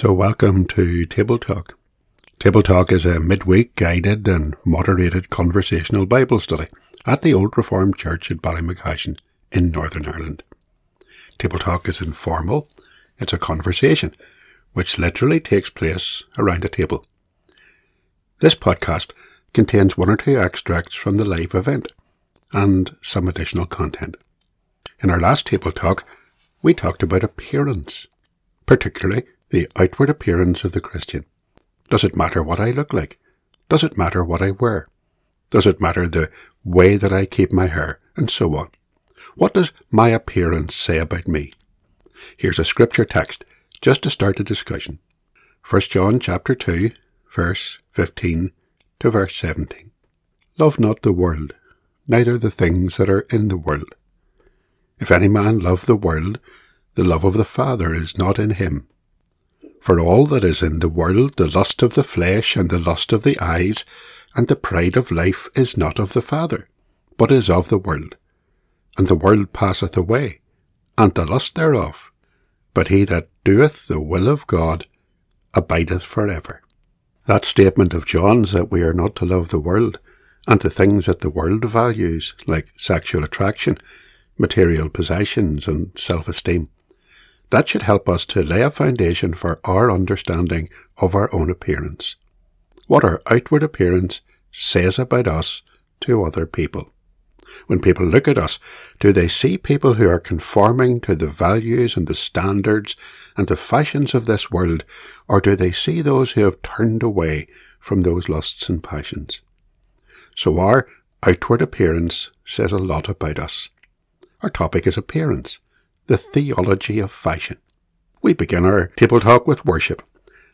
So, welcome to Table Talk. Table Talk is a midweek guided and moderated conversational Bible study at the Old Reformed Church at Ballymacashon in Northern Ireland. Table Talk is informal, it's a conversation which literally takes place around a table. This podcast contains one or two extracts from the live event and some additional content. In our last Table Talk, we talked about appearance, particularly the outward appearance of the Christian. Does it matter what I look like? Does it matter what I wear? Does it matter the way that I keep my hair? And so on. What does my appearance say about me? Here's a scripture text just to start the discussion. 1 John chapter 2, verse 15 to verse 17. Love not the world, neither the things that are in the world. If any man love the world, the love of the Father is not in him. For all that is in the world, the lust of the flesh, and the lust of the eyes, and the pride of life, is not of the Father, but is of the world. And the world passeth away, and the lust thereof. But he that doeth the will of God abideth for ever. That statement of John's that we are not to love the world, and the things that the world values, like sexual attraction, material possessions, and self esteem, that should help us to lay a foundation for our understanding of our own appearance. What our outward appearance says about us to other people. When people look at us, do they see people who are conforming to the values and the standards and the fashions of this world, or do they see those who have turned away from those lusts and passions? So our outward appearance says a lot about us. Our topic is appearance the theology of fashion. We begin our table talk with worship,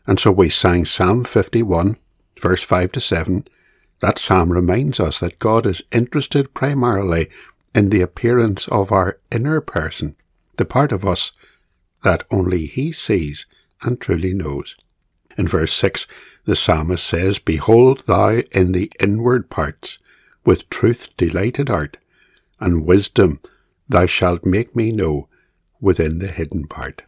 and so we sang Psalm 51, verse 5 to 7. That psalm reminds us that God is interested primarily in the appearance of our inner person, the part of us that only He sees and truly knows. In verse 6, the psalmist says, Behold thou in the inward parts, with truth delighted art, and wisdom thou shalt make me know within the hidden part.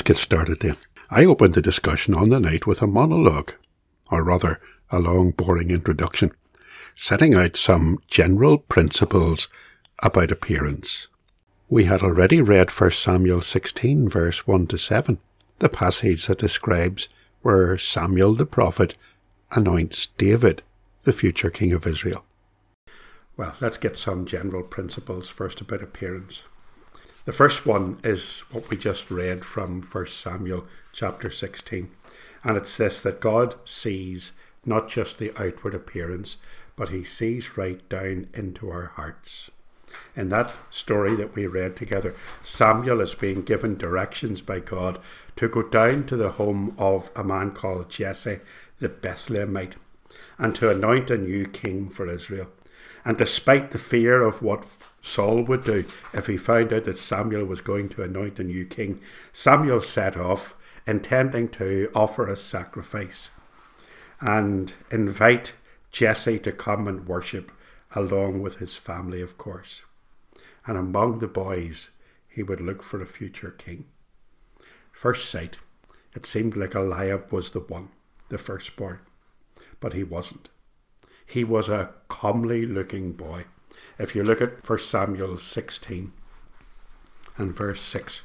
Let's get started then. I opened the discussion on the night with a monologue, or rather, a long, boring introduction, setting out some general principles about appearance. We had already read 1 Samuel 16, verse 1 to 7, the passage that describes where Samuel the prophet anoints David, the future king of Israel. Well, let's get some general principles first about appearance. The first one is what we just read from 1 Samuel chapter 16. And it's this that God sees not just the outward appearance, but he sees right down into our hearts. In that story that we read together, Samuel is being given directions by God to go down to the home of a man called Jesse, the Bethlehemite, and to anoint a new king for Israel. And despite the fear of what Saul would do if he found out that Samuel was going to anoint a new king, Samuel set off, intending to offer a sacrifice and invite Jesse to come and worship along with his family, of course. And among the boys, he would look for a future king. First sight, it seemed like Eliab was the one, the firstborn, but he wasn't. He was a comely looking boy. If you look at 1 Samuel 16 and verse 6,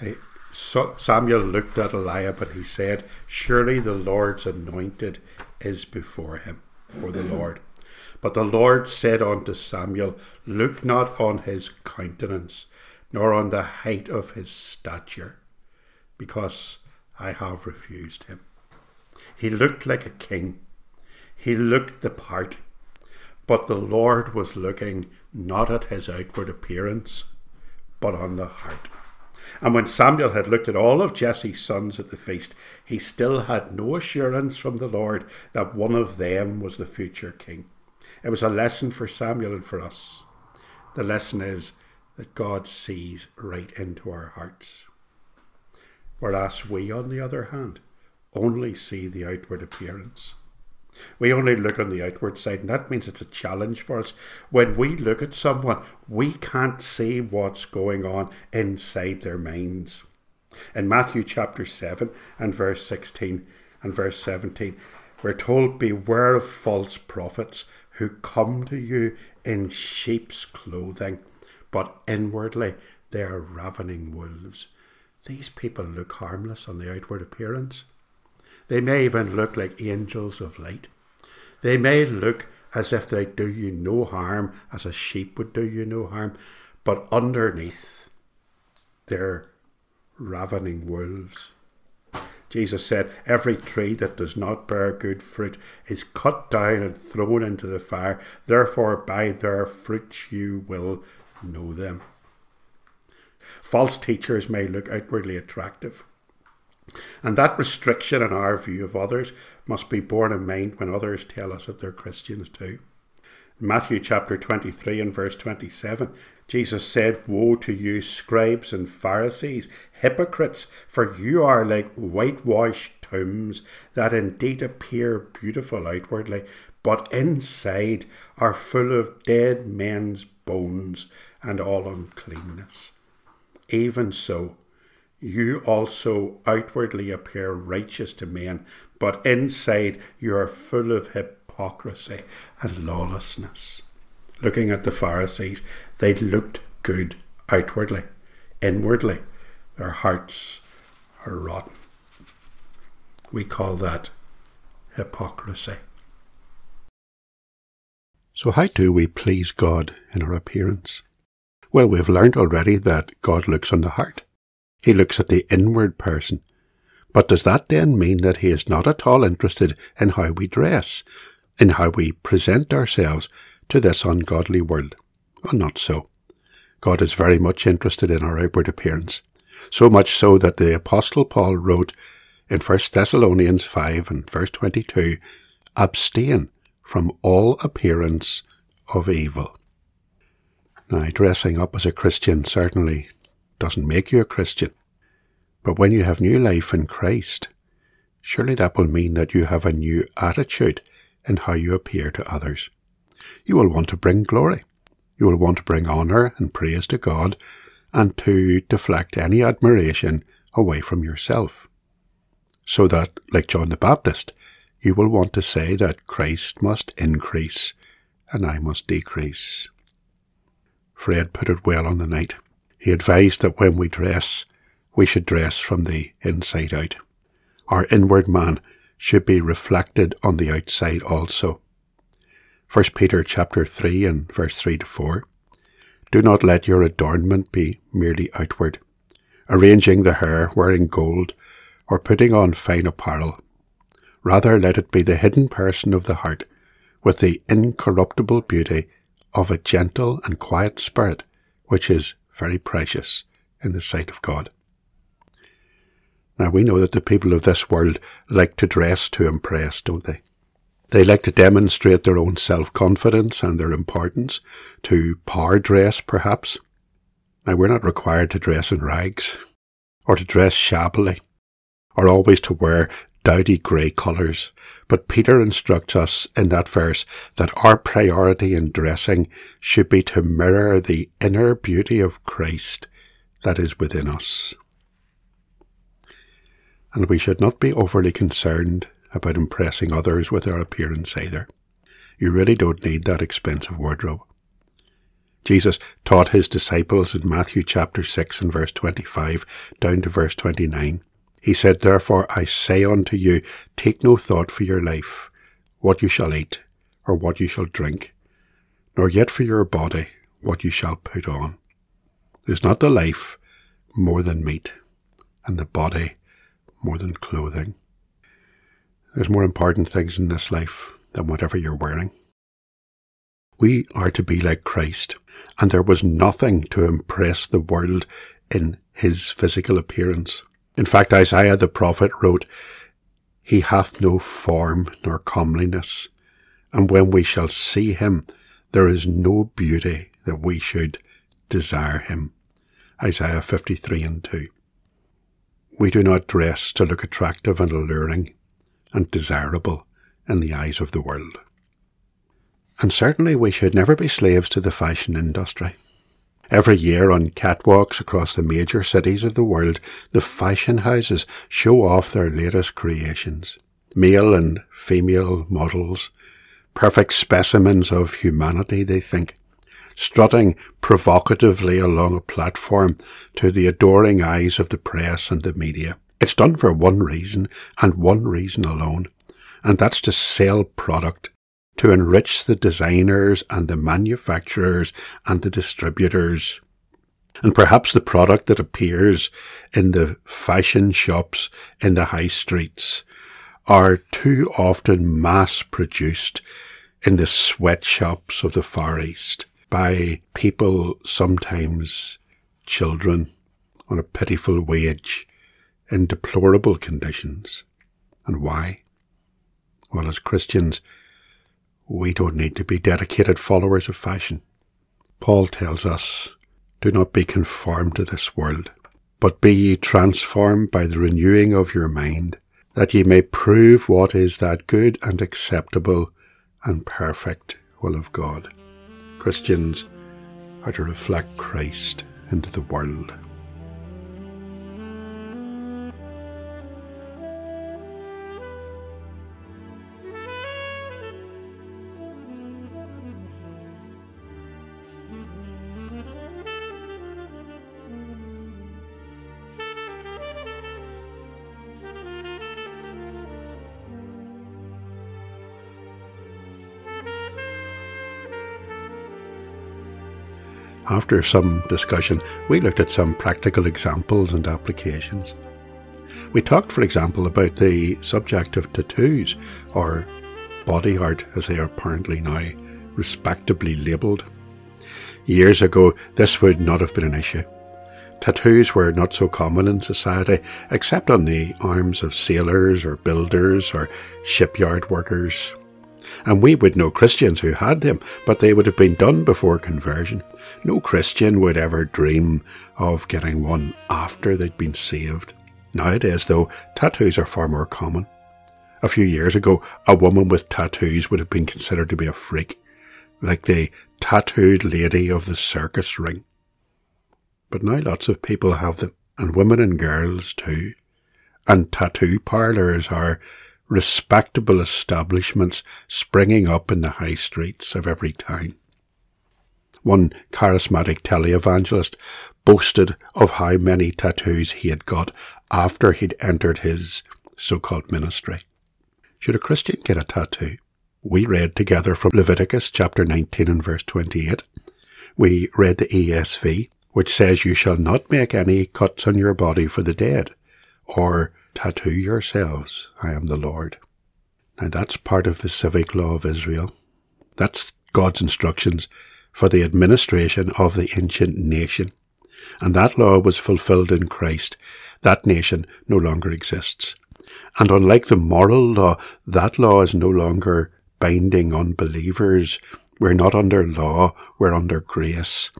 eh, Samuel looked at Eliab and he said, Surely the Lord's anointed is before him, for the Lord. But the Lord said unto Samuel, Look not on his countenance, nor on the height of his stature, because I have refused him. He looked like a king, he looked the part, but the Lord was looking not at his outward appearance, but on the heart. And when Samuel had looked at all of Jesse's sons at the feast, he still had no assurance from the Lord that one of them was the future king. It was a lesson for Samuel and for us. The lesson is that God sees right into our hearts. Whereas we, on the other hand, only see the outward appearance. We only look on the outward side, and that means it's a challenge for us. When we look at someone, we can't see what's going on inside their minds. In Matthew chapter 7 and verse 16 and verse 17, we're told, Beware of false prophets who come to you in sheep's clothing, but inwardly they are ravening wolves. These people look harmless on the outward appearance, they may even look like angels of light. They may look as if they do you no harm, as a sheep would do you no harm, but underneath they're ravening wolves. Jesus said, Every tree that does not bear good fruit is cut down and thrown into the fire. Therefore, by their fruits you will know them. False teachers may look outwardly attractive, and that restriction in our view of others must be borne in mind when others tell us that they're Christians too. In Matthew chapter 23 and verse 27, Jesus said, Woe to you, scribes and Pharisees, hypocrites, for you are like whitewashed tombs that indeed appear beautiful outwardly, but inside are full of dead men's bones and all uncleanness. Even so, you also outwardly appear righteous to men, but inside you are full of hypocrisy and lawlessness. Looking at the Pharisees, they looked good outwardly. Inwardly, their hearts are rotten. We call that hypocrisy. So, how do we please God in our appearance? Well, we've learned already that God looks on the heart. He looks at the inward person. But does that then mean that he is not at all interested in how we dress, in how we present ourselves to this ungodly world? Well, not so. God is very much interested in our outward appearance, so much so that the Apostle Paul wrote in 1 Thessalonians 5 and verse 22, Abstain from all appearance of evil. Now, dressing up as a Christian certainly doesn't make you a Christian. But when you have new life in Christ, surely that will mean that you have a new attitude in how you appear to others. You will want to bring glory. You will want to bring honour and praise to God and to deflect any admiration away from yourself. So that, like John the Baptist, you will want to say that Christ must increase and I must decrease. Fred put it well on the night. He advised that when we dress, we should dress from the inside out. Our inward man should be reflected on the outside also. 1 Peter chapter 3 and verse 3 to 4. Do not let your adornment be merely outward, arranging the hair, wearing gold, or putting on fine apparel. Rather let it be the hidden person of the heart, with the incorruptible beauty of a gentle and quiet spirit, which is very precious in the sight of God. Now we know that the people of this world like to dress to impress, don't they? They like to demonstrate their own self-confidence and their importance, to power dress perhaps. Now we're not required to dress in rags, or to dress shabbily, or always to wear dowdy grey colours, but Peter instructs us in that verse that our priority in dressing should be to mirror the inner beauty of Christ that is within us. And we should not be overly concerned about impressing others with our appearance either. You really don't need that expensive wardrobe. Jesus taught his disciples in Matthew chapter 6 and verse 25 down to verse 29 he said, Therefore I say unto you, take no thought for your life, what you shall eat, or what you shall drink, nor yet for your body, what you shall put on. Is not the life more than meat, and the body more than clothing? There's more important things in this life than whatever you're wearing. We are to be like Christ, and there was nothing to impress the world in his physical appearance. In fact, Isaiah the prophet wrote, He hath no form nor comeliness, and when we shall see him, there is no beauty that we should desire him. Isaiah 53 and 2. We do not dress to look attractive and alluring and desirable in the eyes of the world. And certainly we should never be slaves to the fashion industry. Every year on catwalks across the major cities of the world, the fashion houses show off their latest creations. Male and female models, perfect specimens of humanity, they think, strutting provocatively along a platform to the adoring eyes of the press and the media. It's done for one reason, and one reason alone, and that's to sell product to enrich the designers and the manufacturers and the distributors. And perhaps the product that appears in the fashion shops in the high streets are too often mass produced in the sweatshops of the Far East by people, sometimes children, on a pitiful wage in deplorable conditions. And why? Well, as Christians, we don't need to be dedicated followers of fashion. Paul tells us, Do not be conformed to this world, but be ye transformed by the renewing of your mind, that ye may prove what is that good and acceptable and perfect will of God. Christians are to reflect Christ into the world. After some discussion, we looked at some practical examples and applications. We talked, for example, about the subject of tattoos, or body art as they are apparently now respectably labelled. Years ago, this would not have been an issue. Tattoos were not so common in society, except on the arms of sailors or builders or shipyard workers and we would know Christians who had them, but they would have been done before conversion. No Christian would ever dream of getting one after they'd been saved. Nowadays, though, tattoos are far more common. A few years ago, a woman with tattoos would have been considered to be a freak, like the tattooed lady of the circus ring. But now lots of people have them, and women and girls too. And tattoo parlours are respectable establishments springing up in the high streets of every town. One charismatic televangelist boasted of how many tattoos he had got after he'd entered his so-called ministry. Should a Christian get a tattoo? We read together from Leviticus chapter 19 and verse 28. We read the ESV, which says, You shall not make any cuts on your body for the dead, or Tattoo yourselves, I am the Lord. Now that's part of the civic law of Israel. That's God's instructions for the administration of the ancient nation. and that law was fulfilled in Christ, that nation no longer exists. And unlike the moral law, that law is no longer binding on believers. We're not under law, we're under grace.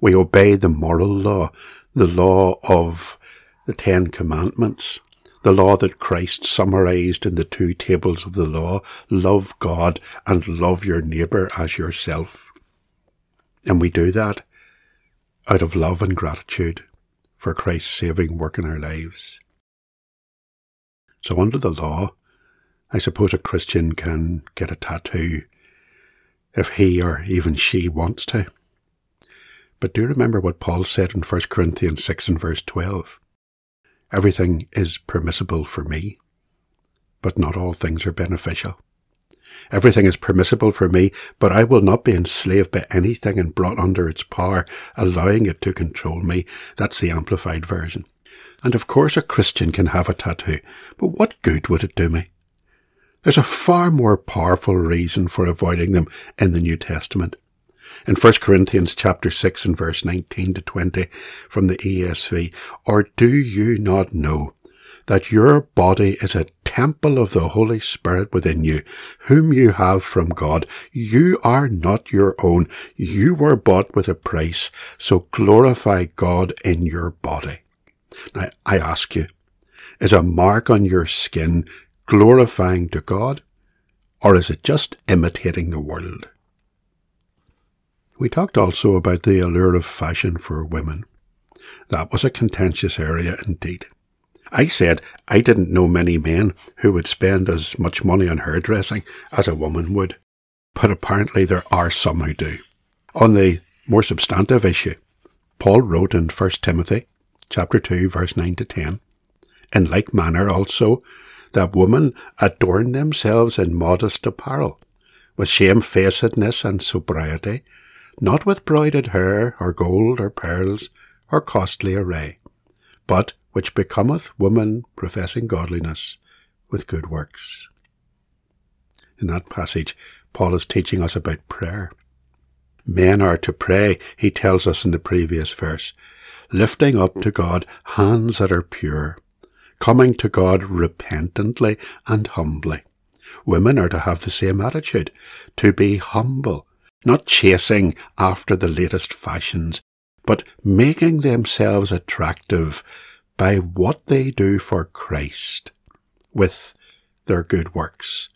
We obey the moral law, the law of the Ten Commandments, the law that Christ summarized in the two tables of the law love God and love your neighbour as yourself. And we do that out of love and gratitude for Christ's saving work in our lives. So, under the law, I suppose a Christian can get a tattoo if he or even she wants to. But do remember what Paul said in 1 Corinthians 6 and verse 12. Everything is permissible for me, but not all things are beneficial. Everything is permissible for me, but I will not be enslaved by anything and brought under its power, allowing it to control me. That's the amplified version. And of course a Christian can have a tattoo, but what good would it do me? There's a far more powerful reason for avoiding them in the New Testament. In 1 Corinthians chapter 6 and verse 19 to 20 from the ESV, or do you not know that your body is a temple of the Holy Spirit within you, whom you have from God. You are not your own. You were bought with a price, so glorify God in your body. Now, I ask you, is a mark on your skin glorifying to God, or is it just imitating the world? We talked also about the allure of fashion for women. That was a contentious area indeed. I said I didn't know many men who would spend as much money on hairdressing as a woman would, but apparently there are some who do. On the more substantive issue, Paul wrote in 1 Timothy chapter 2 verse 9 to 10, in like manner also that women adorn themselves in modest apparel, with shamefacedness and sobriety, not with broided hair or gold or pearls or costly array, but which becometh woman professing godliness with good works. In that passage, Paul is teaching us about prayer. Men are to pray, he tells us in the previous verse, lifting up to God hands that are pure, coming to God repentantly and humbly. Women are to have the same attitude, to be humble, not chasing after the latest fashions, but making themselves attractive by what they do for Christ with their good works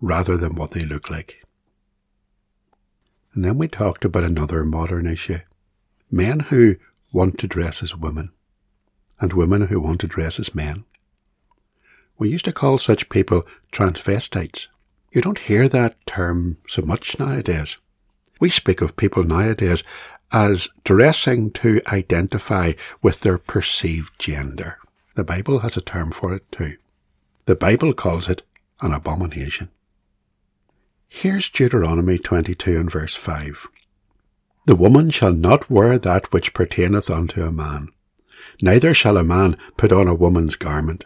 rather than what they look like. And then we talked about another modern issue men who want to dress as women and women who want to dress as men. We used to call such people transvestites. You don't hear that term so much nowadays. We speak of people nowadays as dressing to identify with their perceived gender. The Bible has a term for it too. The Bible calls it an abomination. Here's Deuteronomy 22 and verse 5. The woman shall not wear that which pertaineth unto a man, neither shall a man put on a woman's garment,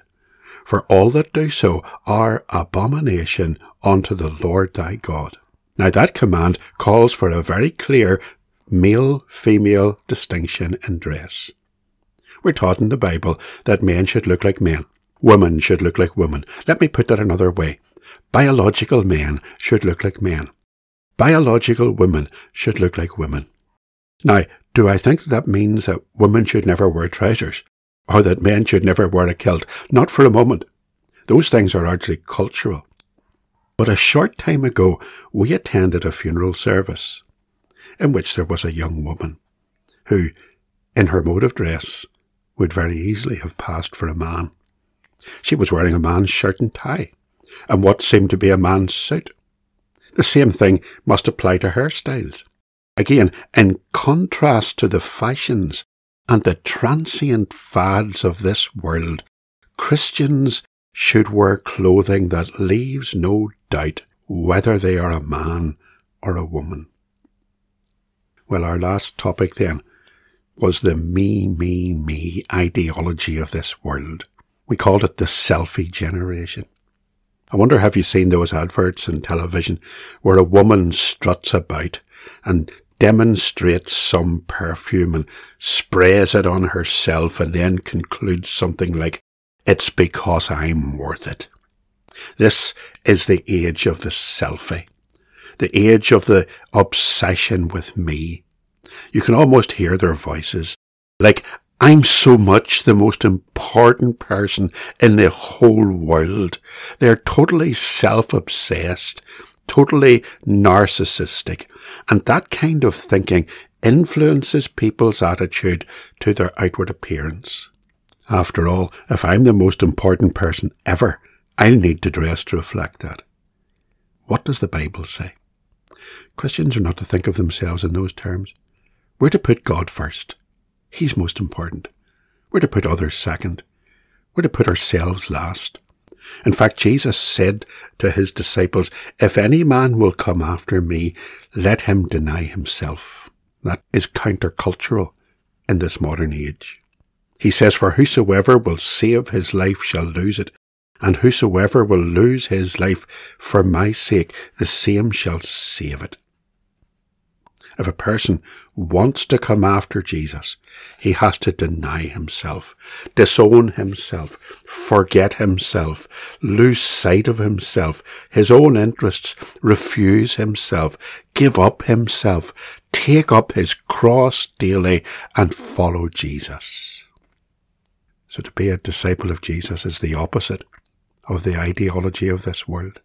for all that do so are abomination unto the Lord thy God. Now that command calls for a very clear male female distinction in dress. We're taught in the Bible that men should look like men, women should look like women. Let me put that another way. Biological men should look like men. Biological women should look like women. Now, do I think that means that women should never wear trousers? Or that men should never wear a kilt? Not for a moment. Those things are largely cultural. But a short time ago, we attended a funeral service in which there was a young woman who, in her mode of dress, would very easily have passed for a man. She was wearing a man's shirt and tie, and what seemed to be a man's suit. The same thing must apply to hairstyles. Again, in contrast to the fashions and the transient fads of this world, Christians should wear clothing that leaves no doubt whether they are a man or a woman. Well, our last topic then was the me, me, me ideology of this world. We called it the selfie generation. I wonder have you seen those adverts in television where a woman struts about and demonstrates some perfume and sprays it on herself and then concludes something like, It's because I'm worth it. This is the age of the selfie, the age of the obsession with me. You can almost hear their voices, like, I'm so much the most important person in the whole world. They're totally self-obsessed, totally narcissistic, and that kind of thinking influences people's attitude to their outward appearance. After all, if I'm the most important person ever, I'll need to dress to reflect that. What does the Bible say? Christians are not to think of themselves in those terms. We're to put God first. He's most important. We're to put others second. We're to put ourselves last. In fact, Jesus said to his disciples, If any man will come after me, let him deny himself. That is countercultural in this modern age. He says, For whosoever will save his life shall lose it, and whosoever will lose his life for my sake, the same shall save it. If a person wants to come after Jesus, he has to deny himself, disown himself, forget himself, lose sight of himself, his own interests, refuse himself, give up himself, take up his cross daily and follow Jesus. So to be a disciple of Jesus is the opposite of the ideology of this world.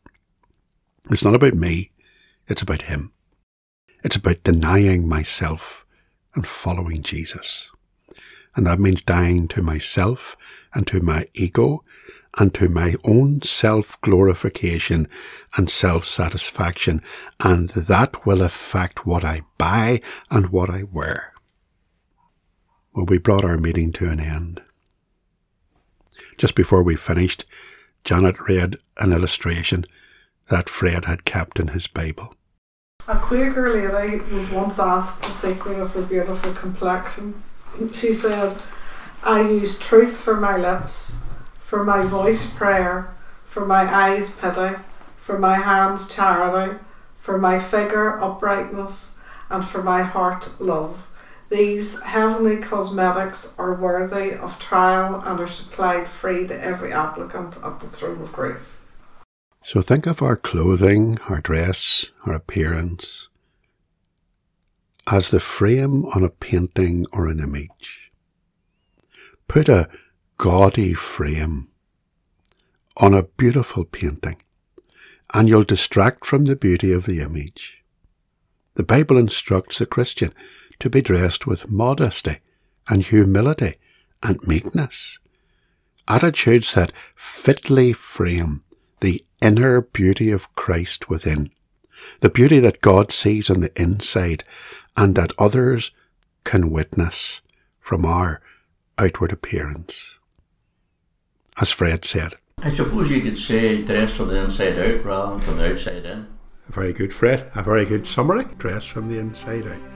It's not about me, it's about Him. It's about denying myself and following Jesus. And that means dying to myself and to my ego and to my own self glorification and self satisfaction. And that will affect what I buy and what I wear. Well, we brought our meeting to an end. Just before we finished, Janet read an illustration that Fred had kept in his Bible. A Quaker lady was once asked the secret of her beautiful complexion. She said, I use truth for my lips, for my voice prayer, for my eyes pity, for my hands charity, for my figure uprightness, and for my heart love. These heavenly cosmetics are worthy of trial and are supplied free to every applicant at the throne of grace. So think of our clothing, our dress, our appearance as the frame on a painting or an image. Put a gaudy frame on a beautiful painting and you'll distract from the beauty of the image. The Bible instructs the Christian to be dressed with modesty and humility and meekness. Attitudes that fitly frame the inner beauty of Christ within, the beauty that God sees on the inside and that others can witness from our outward appearance. As Fred said, I suppose you could say dress from the inside out rather than from the outside in. A very good, Fred. A very good summary. Dress from the inside out.